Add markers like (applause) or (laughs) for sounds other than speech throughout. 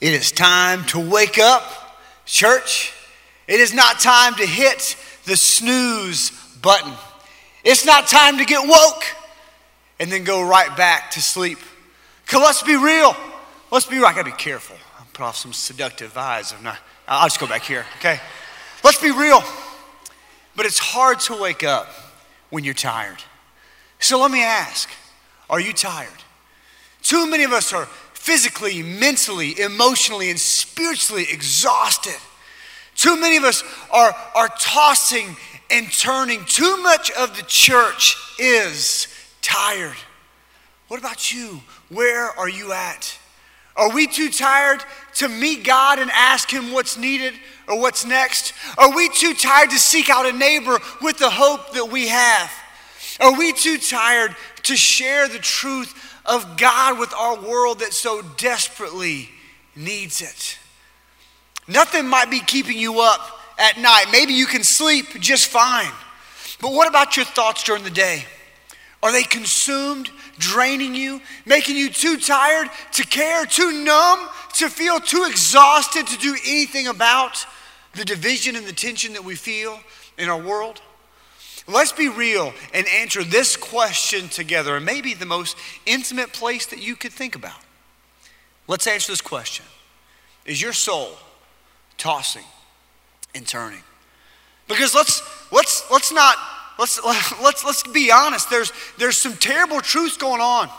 It is time to wake up, church. It is not time to hit the snooze button. It's not time to get woke and then go right back to sleep. Cause let's be real. Let's be real. I gotta be careful. I'll put off some seductive eyes. I'm not, I'll just go back here, okay? Let's be real. But it's hard to wake up when you're tired. So let me ask are you tired? Too many of us are physically, mentally, emotionally, and spiritually exhausted. Too many of us are, are tossing and turning. Too much of the church is tired. What about you? Where are you at? Are we too tired to meet God and ask Him what's needed or what's next? Are we too tired to seek out a neighbor with the hope that we have? Are we too tired to share the truth of God with our world that so desperately needs it? Nothing might be keeping you up at night. Maybe you can sleep just fine. But what about your thoughts during the day? Are they consumed, draining you, making you too tired to care, too numb to feel, too exhausted to do anything about the division and the tension that we feel in our world? Let's be real and answer this question together, and maybe the most intimate place that you could think about. Let's answer this question Is your soul tossing and turning? Because let's, let's, let's not, let's, (laughs) let's, let's be honest, there's, there's some terrible truths going on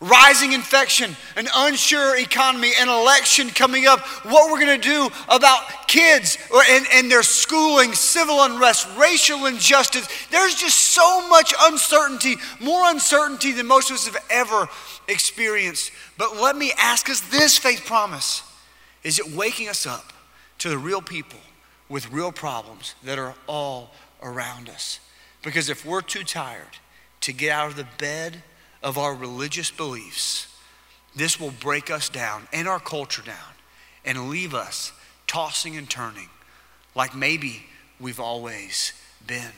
rising infection, an unsure economy, an election coming up, what we're going to do about kids and, and their schooling, civil unrest, racial injustice. There's just so much uncertainty, more uncertainty than most of us have ever experienced. But let me ask us this faith promise is it waking us up to the real people with real problems that are all around us? Because if we're too tired to get out of the bed, of our religious beliefs, this will break us down and our culture down and leave us tossing and turning like maybe we've always been.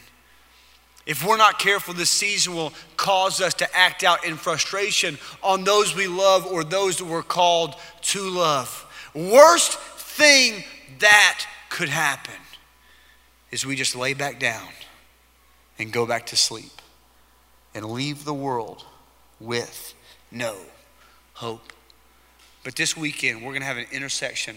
If we're not careful, this season will cause us to act out in frustration on those we love or those that we're called to love. Worst thing that could happen is we just lay back down and go back to sleep and leave the world with no hope. But this weekend, we're going to have an intersection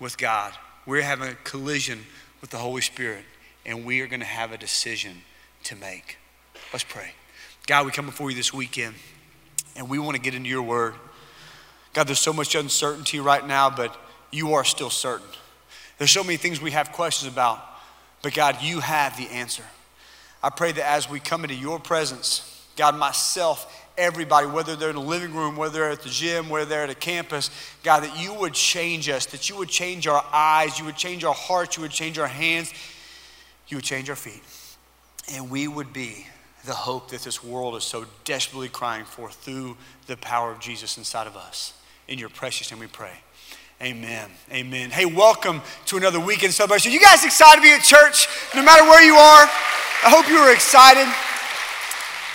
with God. We're having a collision with the Holy Spirit, and we are going to have a decision to make. Let's pray. God, we come before you this weekend, and we want to get into your word. God, there's so much uncertainty right now, but you are still certain. There's so many things we have questions about, but God, you have the answer. I pray that as we come into your presence, God, myself everybody, whether they're in the living room, whether they're at the gym, whether they're at a campus, God, that you would change us, that you would change our eyes, you would change our hearts, you would change our hands, you would change our feet. And we would be the hope that this world is so desperately crying for through the power of Jesus inside of us. In your precious name we pray. Amen. Amen. Hey, welcome to another weekend celebration. You guys excited to be at church? No matter where you are, I hope you are excited.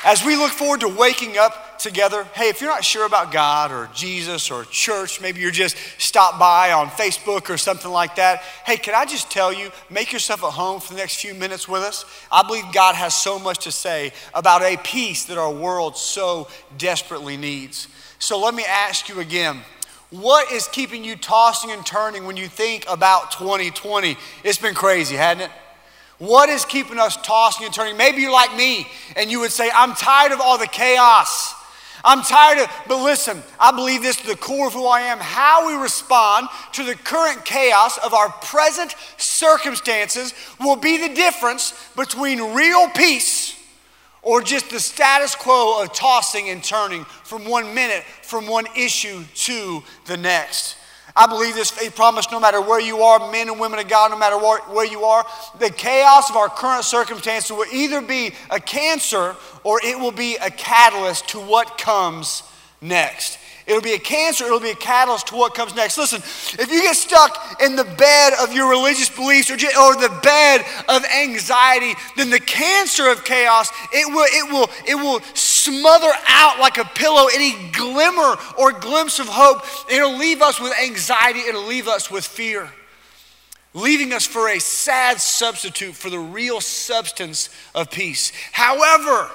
As we look forward to waking up together, hey, if you're not sure about God or Jesus or church, maybe you're just stopped by on Facebook or something like that, hey, can I just tell you, make yourself at home for the next few minutes with us? I believe God has so much to say about a peace that our world so desperately needs. So let me ask you again. What is keeping you tossing and turning when you think about 2020? It's been crazy, hasn't it? What is keeping us tossing and turning? Maybe you're like me and you would say, I'm tired of all the chaos. I'm tired of, but listen, I believe this to the core of who I am. How we respond to the current chaos of our present circumstances will be the difference between real peace or just the status quo of tossing and turning from one minute, from one issue to the next. I believe this faith promise no matter where you are, men and women of God, no matter where you are, the chaos of our current circumstances will either be a cancer or it will be a catalyst to what comes next. It'll be a cancer, it'll be a catalyst to what comes next. Listen, if you get stuck in the bed of your religious beliefs or, or the bed of anxiety, then the cancer of chaos, it will, it will, it will smother out like a pillow any glimmer or glimpse of hope. It'll leave us with anxiety, it'll leave us with fear, leaving us for a sad substitute for the real substance of peace. However,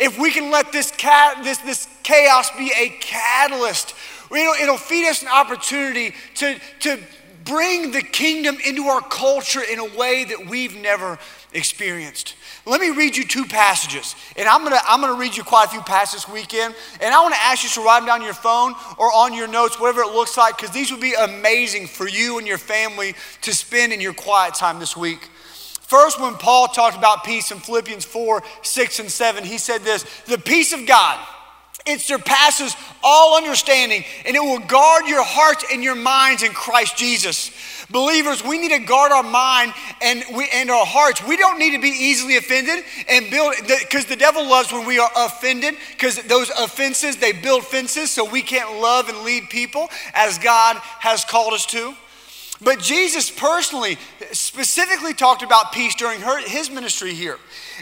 if we can let this, cat, this, this chaos be a catalyst, it'll, it'll feed us an opportunity to, to bring the kingdom into our culture in a way that we've never experienced. Let me read you two passages. And I'm gonna, I'm gonna read you quite a few passages this weekend. And I wanna ask you to write them down on your phone or on your notes, whatever it looks like, because these would be amazing for you and your family to spend in your quiet time this week. First, when Paul talked about peace in Philippians 4, 6, and 7, he said this the peace of God. It surpasses all understanding and it will guard your hearts and your minds in Christ Jesus. Believers, we need to guard our mind and, we, and our hearts. We don't need to be easily offended and build, because the, the devil loves when we are offended, because those offenses, they build fences so we can't love and lead people as God has called us to. But Jesus personally specifically talked about peace during her, his ministry here.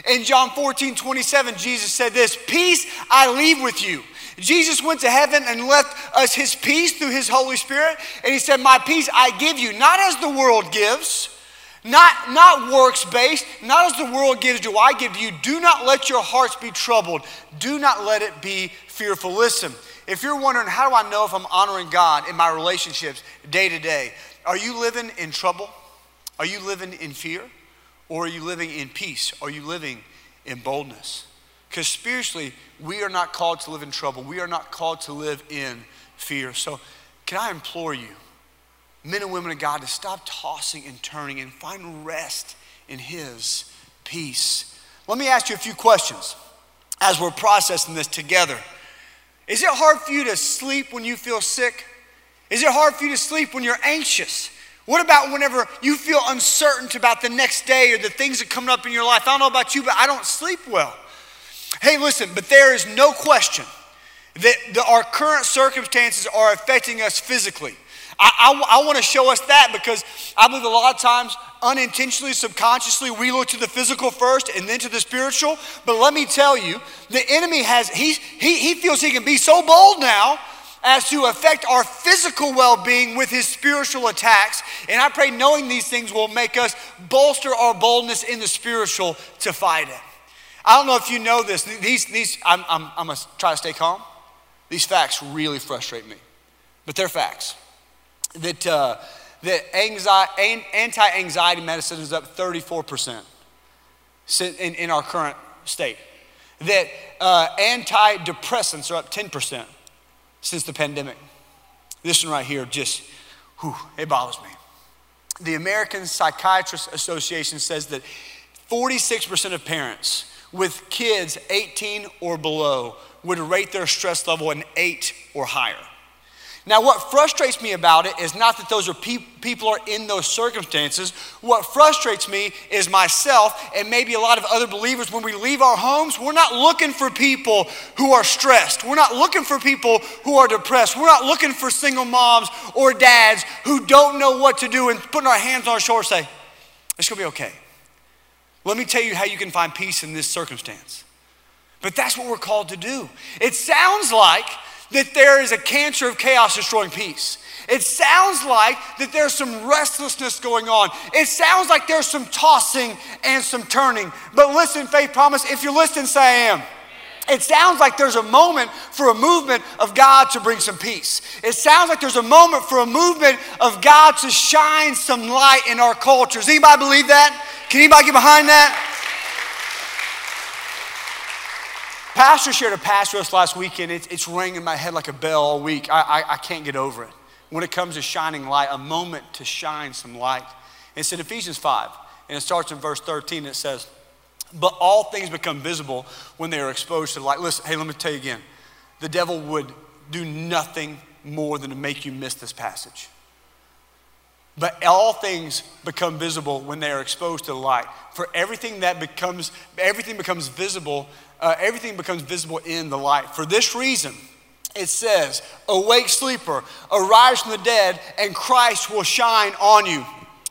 In John 14, 27, Jesus said this Peace I leave with you. Jesus went to heaven and left us his peace through his Holy Spirit. And he said, My peace I give you, not as the world gives, not, not works based, not as the world gives, do I give you. Do not let your hearts be troubled. Do not let it be fearful. Listen, if you're wondering, how do I know if I'm honoring God in my relationships day to day? Are you living in trouble? Are you living in fear? Or are you living in peace? Are you living in boldness? Because spiritually, we are not called to live in trouble. We are not called to live in fear. So, can I implore you, men and women of God, to stop tossing and turning and find rest in His peace? Let me ask you a few questions as we're processing this together. Is it hard for you to sleep when you feel sick? Is it hard for you to sleep when you're anxious? What about whenever you feel uncertain about the next day or the things that come up in your life? I don't know about you, but I don't sleep well. Hey, listen, but there is no question that the, our current circumstances are affecting us physically. I, I, I want to show us that because I believe a lot of times, unintentionally, subconsciously, we look to the physical first and then to the spiritual. But let me tell you, the enemy has, he, he, he feels he can be so bold now as to affect our physical well being with his spiritual attacks. And I pray knowing these things will make us bolster our boldness in the spiritual to fight it. I don't know if you know this. These, these, I'm, I'm, I'm going to try to stay calm. These facts really frustrate me, but they're facts. That, uh, that anxiety, anti anxiety medicine is up 34% in, in our current state. That uh, antidepressants are up 10% since the pandemic. This one right here just, whew, it bothers me. The American Psychiatrist Association says that 46% of parents with kids 18 or below would rate their stress level an eight or higher. Now, what frustrates me about it is not that those are pe- people are in those circumstances. What frustrates me is myself and maybe a lot of other believers. When we leave our homes, we're not looking for people who are stressed. We're not looking for people who are depressed. We're not looking for single moms or dads who don't know what to do and putting our hands on our shoulders say, "It's gonna be okay." Let me tell you how you can find peace in this circumstance. But that's what we're called to do. It sounds like that there is a cancer of chaos destroying peace. It sounds like that there's some restlessness going on. It sounds like there's some tossing and some turning. But listen, faith promise, if you're listening, say I am. It sounds like there's a moment for a movement of God to bring some peace. It sounds like there's a moment for a movement of God to shine some light in our cultures. Anybody believe that? Can anybody get behind that? Pastor shared a pastor us last weekend. It's, it's ringing in my head like a bell all week. I, I, I can't get over it. When it comes to shining light, a moment to shine some light. It's in Ephesians 5, and it starts in verse 13. It says, But all things become visible when they are exposed to light. Listen, hey, let me tell you again. The devil would do nothing more than to make you miss this passage. But all things become visible when they are exposed to the light. For everything that becomes, everything becomes visible, uh, everything becomes visible in the light. For this reason, it says, Awake, sleeper, arise from the dead, and Christ will shine on you.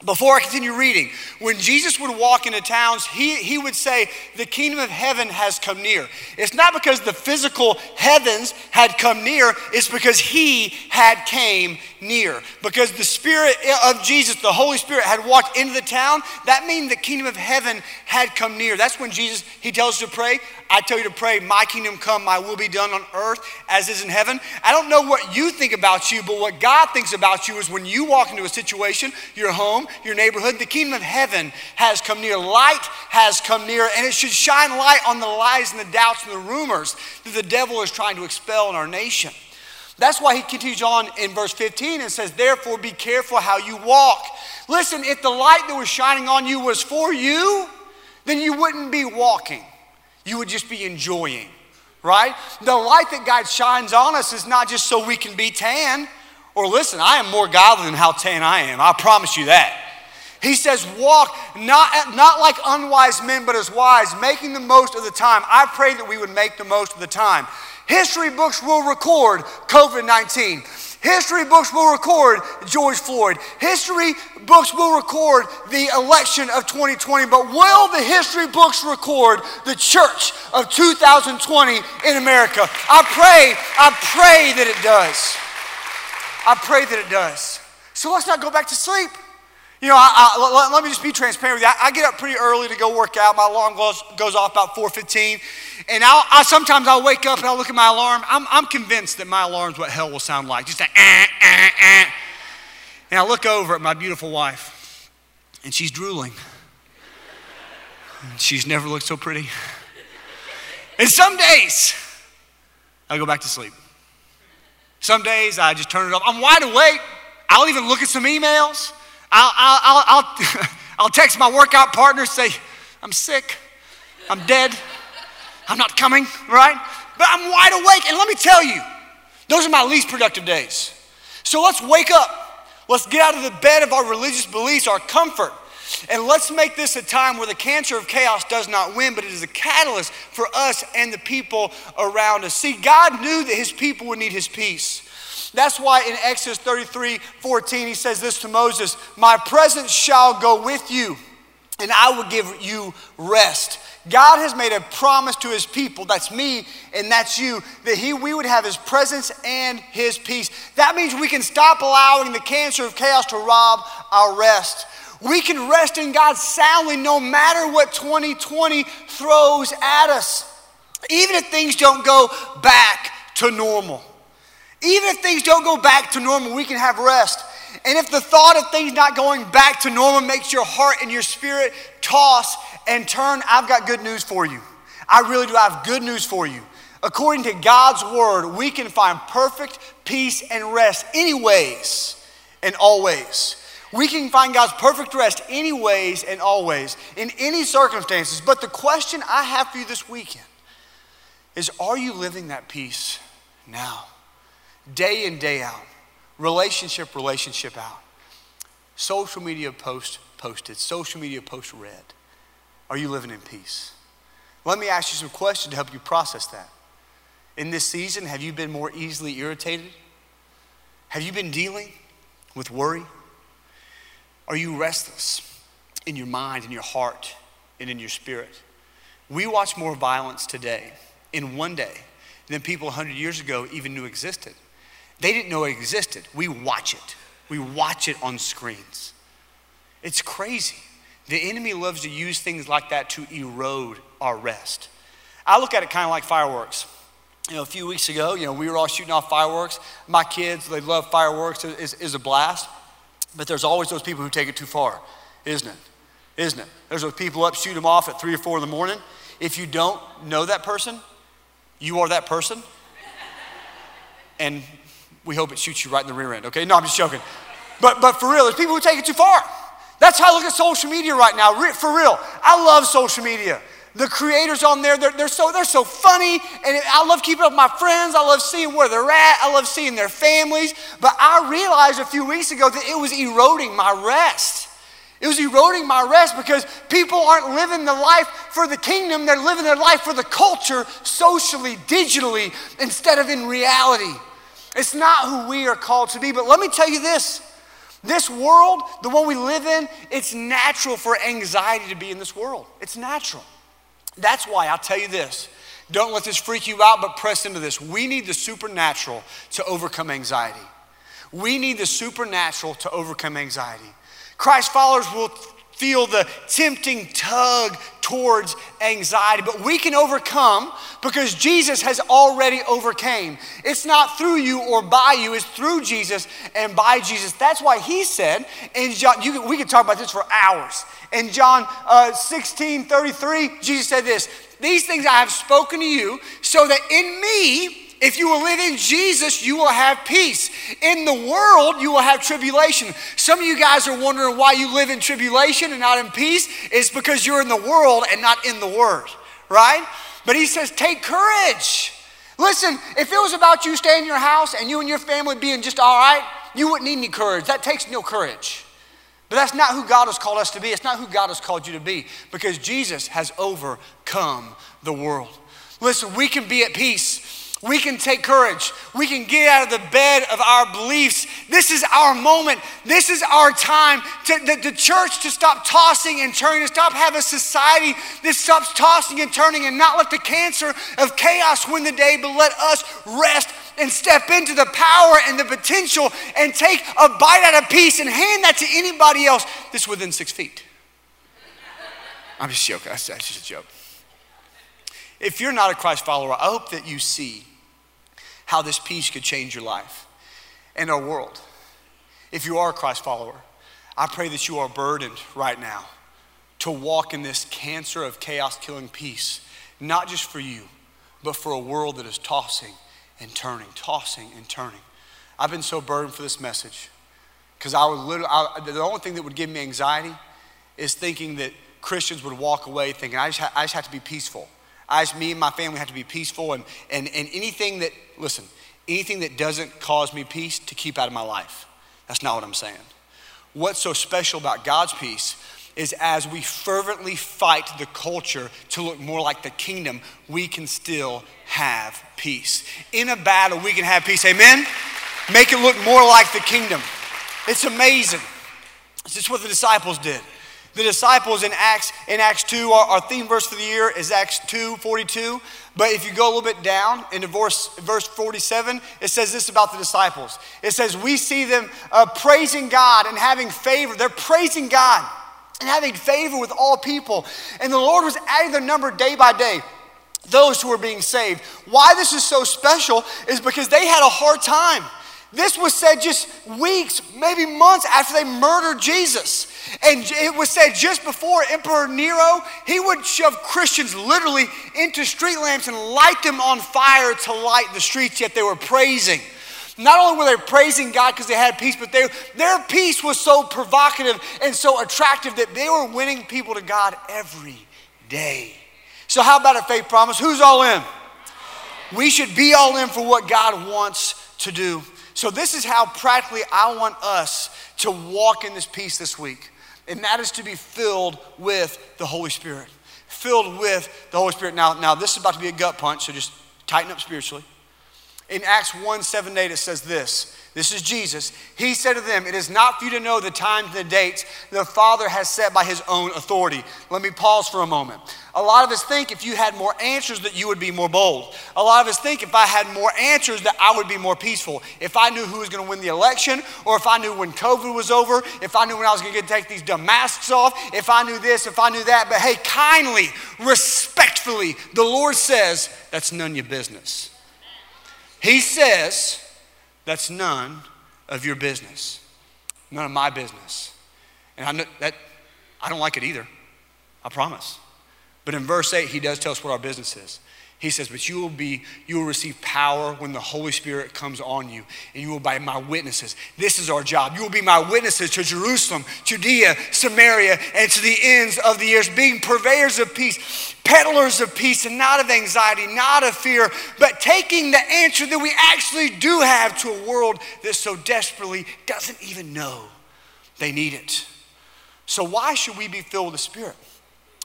Before I continue reading, when Jesus would walk into towns, he, he would say, The kingdom of heaven has come near. It's not because the physical heavens had come near, it's because he had came near. Because the Spirit of Jesus, the Holy Spirit, had walked into the town, that means the kingdom of heaven had come near. That's when Jesus, he tells us to pray, I tell you to pray, My kingdom come, my will be done on earth as is in heaven. I don't know what you think about you, but what God thinks about you is when you walk into a situation, your home, your neighborhood, the kingdom of heaven has come near. Light has come near, and it should shine light on the lies and the doubts and the rumors that the devil is trying to expel in our nation. That's why he continues on in verse 15 and says, Therefore, be careful how you walk. Listen, if the light that was shining on you was for you, then you wouldn't be walking you would just be enjoying, right? The light that God shines on us is not just so we can be tan. Or listen, I am more godly than how tan I am. I promise you that. He says, walk not, not like unwise men, but as wise, making the most of the time. I pray that we would make the most of the time. History books will record COVID 19. History books will record George Floyd. History books will record the election of 2020, but will the history books record the church of 2020 in America? I pray, I pray that it does. I pray that it does. So let's not go back to sleep. You know, I, I, let, let, me just be transparent with you. I, I, get up pretty early to go work out. My alarm goes, goes off about 4.15. And I'll, I, sometimes I'll wake up and I'll look at my alarm. I'm, I'm convinced that my alarm's what hell will sound like. Just a eh, eh, eh. And I look over at my beautiful wife, and she's drooling. She's never looked so pretty. And some days, I go back to sleep. Some days, I just turn it off. I'm wide awake. I'll even look at some emails. I'll, I'll, I'll, (laughs) I'll, text my workout partner, say, I'm sick, I'm dead, I'm not coming, right? But I'm wide awake. And let me tell you, those are my least productive days. So let's wake up. Let's get out of the bed of our religious beliefs, our comfort, and let's make this a time where the cancer of chaos does not win, but it is a catalyst for us and the people around us. See, God knew that his people would need his peace. That's why in Exodus 33 14, he says this to Moses My presence shall go with you, and I will give you rest. God has made a promise to his people, that's me and that's you, that he, we would have his presence and his peace. That means we can stop allowing the cancer of chaos to rob our rest. We can rest in God soundly no matter what 2020 throws at us, even if things don't go back to normal. Even if things don't go back to normal, we can have rest. And if the thought of things not going back to normal makes your heart and your spirit toss and turn, I've got good news for you. I really do have good news for you. According to God's word, we can find perfect peace and rest anyways and always. We can find God's perfect rest anyways and always in any circumstances. But the question I have for you this weekend is are you living that peace now? day in, day out, relationship, relationship out. Social media post posted, social media post read. Are you living in peace? Let me ask you some questions to help you process that. In this season, have you been more easily irritated? Have you been dealing with worry? Are you restless in your mind, in your heart, and in your spirit? We watch more violence today in one day than people 100 years ago even knew existed. They didn't know it existed. We watch it. We watch it on screens. It's crazy. The enemy loves to use things like that to erode our rest. I look at it kind of like fireworks. You know, a few weeks ago, you know, we were all shooting off fireworks. My kids, they love fireworks. It's, it's a blast. But there's always those people who take it too far, isn't it? Isn't it? There's those people up, shoot them off at three or four in the morning. If you don't know that person, you are that person. And we hope it shoots you right in the rear end, okay? No, I'm just joking. But, but for real, there's people who take it too far. That's how I look at social media right now. For real, I love social media. The creators on there, they're, they're, so, they're so funny, and I love keeping up with my friends. I love seeing where they're at. I love seeing their families. But I realized a few weeks ago that it was eroding my rest. It was eroding my rest because people aren't living the life for the kingdom, they're living their life for the culture, socially, digitally, instead of in reality. It's not who we are called to be. But let me tell you this This world, the one we live in, it's natural for anxiety to be in this world. It's natural. That's why I'll tell you this. Don't let this freak you out, but press into this. We need the supernatural to overcome anxiety. We need the supernatural to overcome anxiety. Christ followers will feel the tempting tug towards anxiety, but we can overcome because Jesus has already overcame. It's not through you or by you, it's through Jesus and by Jesus. That's why he said, and John, you, we could talk about this for hours. In John uh, 16 33, Jesus said this These things I have spoken to you, so that in me, if you will live in Jesus, you will have peace. In the world, you will have tribulation. Some of you guys are wondering why you live in tribulation and not in peace. It's because you're in the world and not in the Word, right? But he says, take courage. Listen, if it was about you staying in your house and you and your family being just all right, you wouldn't need any courage. That takes no courage. But that's not who God has called us to be. It's not who God has called you to be because Jesus has overcome the world. Listen, we can be at peace we can take courage. We can get out of the bed of our beliefs. This is our moment. This is our time to the, the church to stop tossing and turning, to stop having a society that stops tossing and turning and not let the cancer of chaos win the day, but let us rest and step into the power and the potential and take a bite out of peace and hand that to anybody else that's within six feet. I'm just joking. That's, that's just a joke. If you're not a Christ follower, I hope that you see how this peace could change your life and our world. If you are a Christ follower, I pray that you are burdened right now to walk in this cancer of chaos killing peace, not just for you, but for a world that is tossing and turning, tossing and turning. I've been so burdened for this message because I would literally, I, the only thing that would give me anxiety is thinking that Christians would walk away thinking, I just, ha- I just have to be peaceful. I just, me and my family have to be peaceful. And, and, and anything that, listen, anything that doesn't cause me peace to keep out of my life. That's not what I'm saying. What's so special about God's peace is as we fervently fight the culture to look more like the kingdom, we can still have peace. In a battle, we can have peace. Amen? Make it look more like the kingdom. It's amazing. This is what the disciples did the disciples in Acts, in Acts 2, our, our, theme verse for the year is Acts 2 42. But if you go a little bit down into verse, verse 47, it says this about the disciples. It says, We see them uh, praising God and having favor. They're praising God and having favor with all people. And the Lord was adding their number day by day those who were being saved. Why this is so special is because they had a hard time. This was said just weeks, maybe months after they murdered Jesus. And it was said just before Emperor Nero, he would shove Christians literally into street lamps and light them on fire to light the streets, yet they were praising. Not only were they praising God because they had peace, but they, their peace was so provocative and so attractive that they were winning people to God every day. So, how about a faith promise? Who's all in? We should be all in for what God wants to do. So, this is how practically I want us to walk in this peace this week, and that is to be filled with the Holy Spirit. Filled with the Holy Spirit. Now, now this is about to be a gut punch, so just tighten up spiritually. In Acts 1 7 8, it says this this is Jesus. He said to them, It is not for you to know the times and the dates the Father has set by his own authority. Let me pause for a moment. A lot of us think if you had more answers that you would be more bold. A lot of us think if I had more answers that I would be more peaceful. If I knew who was going to win the election, or if I knew when COVID was over, if I knew when I was going to get to take these dumb masks off, if I knew this, if I knew that. But hey, kindly, respectfully, the Lord says, That's none of your business. He says, that's none of your business, none of my business. And I know that I don't like it either. I promise. But in verse 8, he does tell us what our business is. He says, But you will be, you will receive power when the Holy Spirit comes on you, and you will be my witnesses. This is our job. You will be my witnesses to Jerusalem, Judea, Samaria, and to the ends of the earth, being purveyors of peace, peddlers of peace, and not of anxiety, not of fear, but taking the answer that we actually do have to a world that so desperately doesn't even know they need it. So, why should we be filled with the Spirit?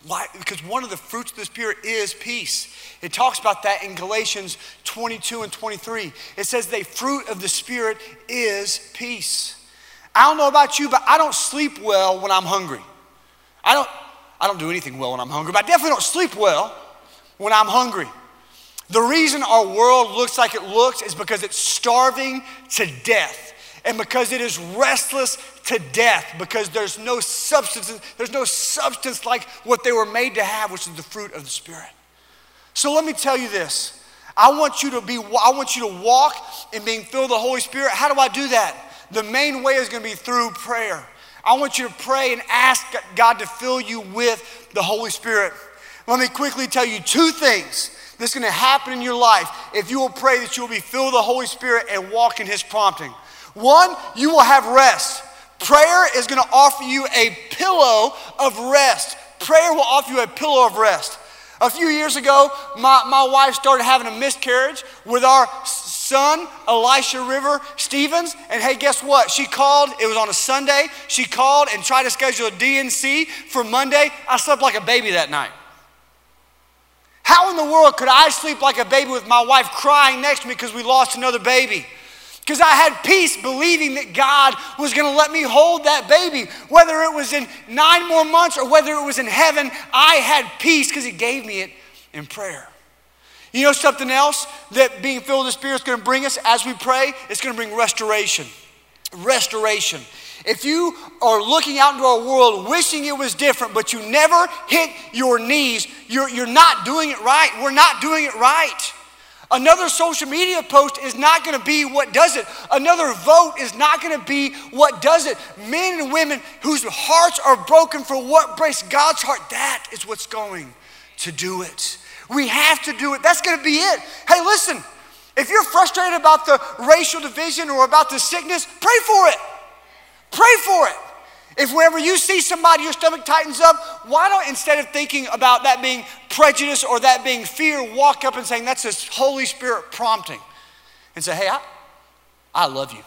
Why? Because one of the fruits of the Spirit is peace. It talks about that in Galatians 22 and 23. It says the fruit of the Spirit is peace. I don't know about you, but I don't sleep well when I'm hungry. I don't, I don't do anything well when I'm hungry, but I definitely don't sleep well when I'm hungry. The reason our world looks like it looks is because it's starving to death and because it is restless to death because there's no substance there's no substance like what they were made to have which is the fruit of the spirit. So let me tell you this. I want you to be i want you to walk in being filled with the holy spirit. How do i do that? The main way is going to be through prayer. I want you to pray and ask god to fill you with the holy spirit. Let me quickly tell you two things that's going to happen in your life if you will pray that you will be filled with the Holy Spirit and walk in His prompting. One, you will have rest. Prayer is going to offer you a pillow of rest. Prayer will offer you a pillow of rest. A few years ago, my, my wife started having a miscarriage with our son, Elisha River Stevens. And hey, guess what? She called, it was on a Sunday. She called and tried to schedule a D&C for Monday. I slept like a baby that night. How in the world could I sleep like a baby with my wife crying next to me because we lost another baby? Because I had peace believing that God was going to let me hold that baby. Whether it was in nine more months or whether it was in heaven, I had peace because He gave me it in prayer. You know something else that being filled with the Spirit is going to bring us as we pray? It's going to bring restoration. Restoration. If you are looking out into our world wishing it was different, but you never hit your knees, you're, you're not doing it right. We're not doing it right. Another social media post is not going to be what does it. Another vote is not going to be what does it. Men and women whose hearts are broken for what breaks God's heart, that is what's going to do it. We have to do it. That's going to be it. Hey, listen, if you're frustrated about the racial division or about the sickness, pray for it. Pray for it. If wherever you see somebody, your stomach tightens up, why don't, instead of thinking about that being prejudice or that being fear, walk up and saying, that's this Holy Spirit prompting and say, hey, I, I love you.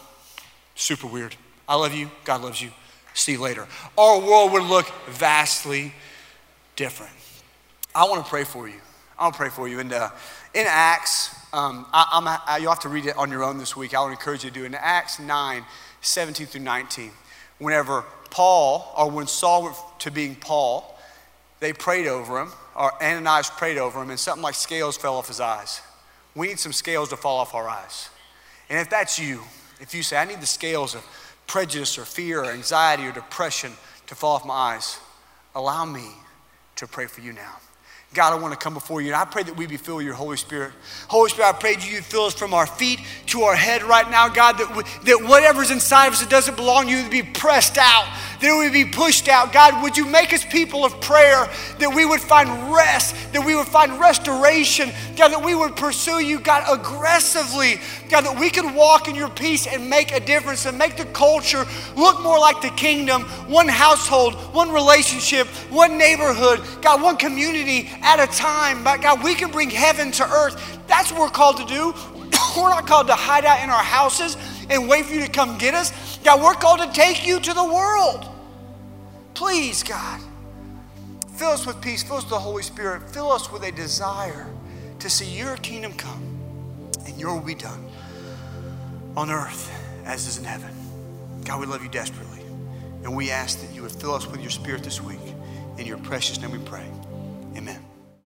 Super weird. I love you. God loves you. See you later. Our world would look vastly different. I want to pray for you. I want to pray for you. And uh, in Acts, um, I, I, you'll have to read it on your own this week. I would encourage you to do it. In Acts 9, 17 through 19, whenever Paul, or when Saul went to being Paul, they prayed over him, or Ananias prayed over him, and something like scales fell off his eyes. We need some scales to fall off our eyes. And if that's you, if you say, I need the scales of prejudice or fear or anxiety or depression to fall off my eyes, allow me to pray for you now. God, I want to come before you. And I pray that we be filled with your Holy Spirit. Holy Spirit, I pray that you fill us from our feet to our head right now, God, that, we, that whatever's inside of us that doesn't belong to you would be pressed out, that would be pushed out. God, would you make us people of prayer, that we would find rest, that we would find restoration, God, that we would pursue you, God, aggressively, God, that we could walk in your peace and make a difference and make the culture look more like the kingdom, one household, one relationship, one neighborhood, God, one community at a time. But God, we can bring heaven to earth. That's what we're called to do. (coughs) we're not called to hide out in our houses and wait for you to come get us. God, we're called to take you to the world. Please, God, fill us with peace, fill us with the Holy Spirit, fill us with a desire to see your kingdom come and your will be done on earth as is in heaven. God, we love you desperately. And we ask that you would fill us with your spirit this week. In your precious name we pray. Amen.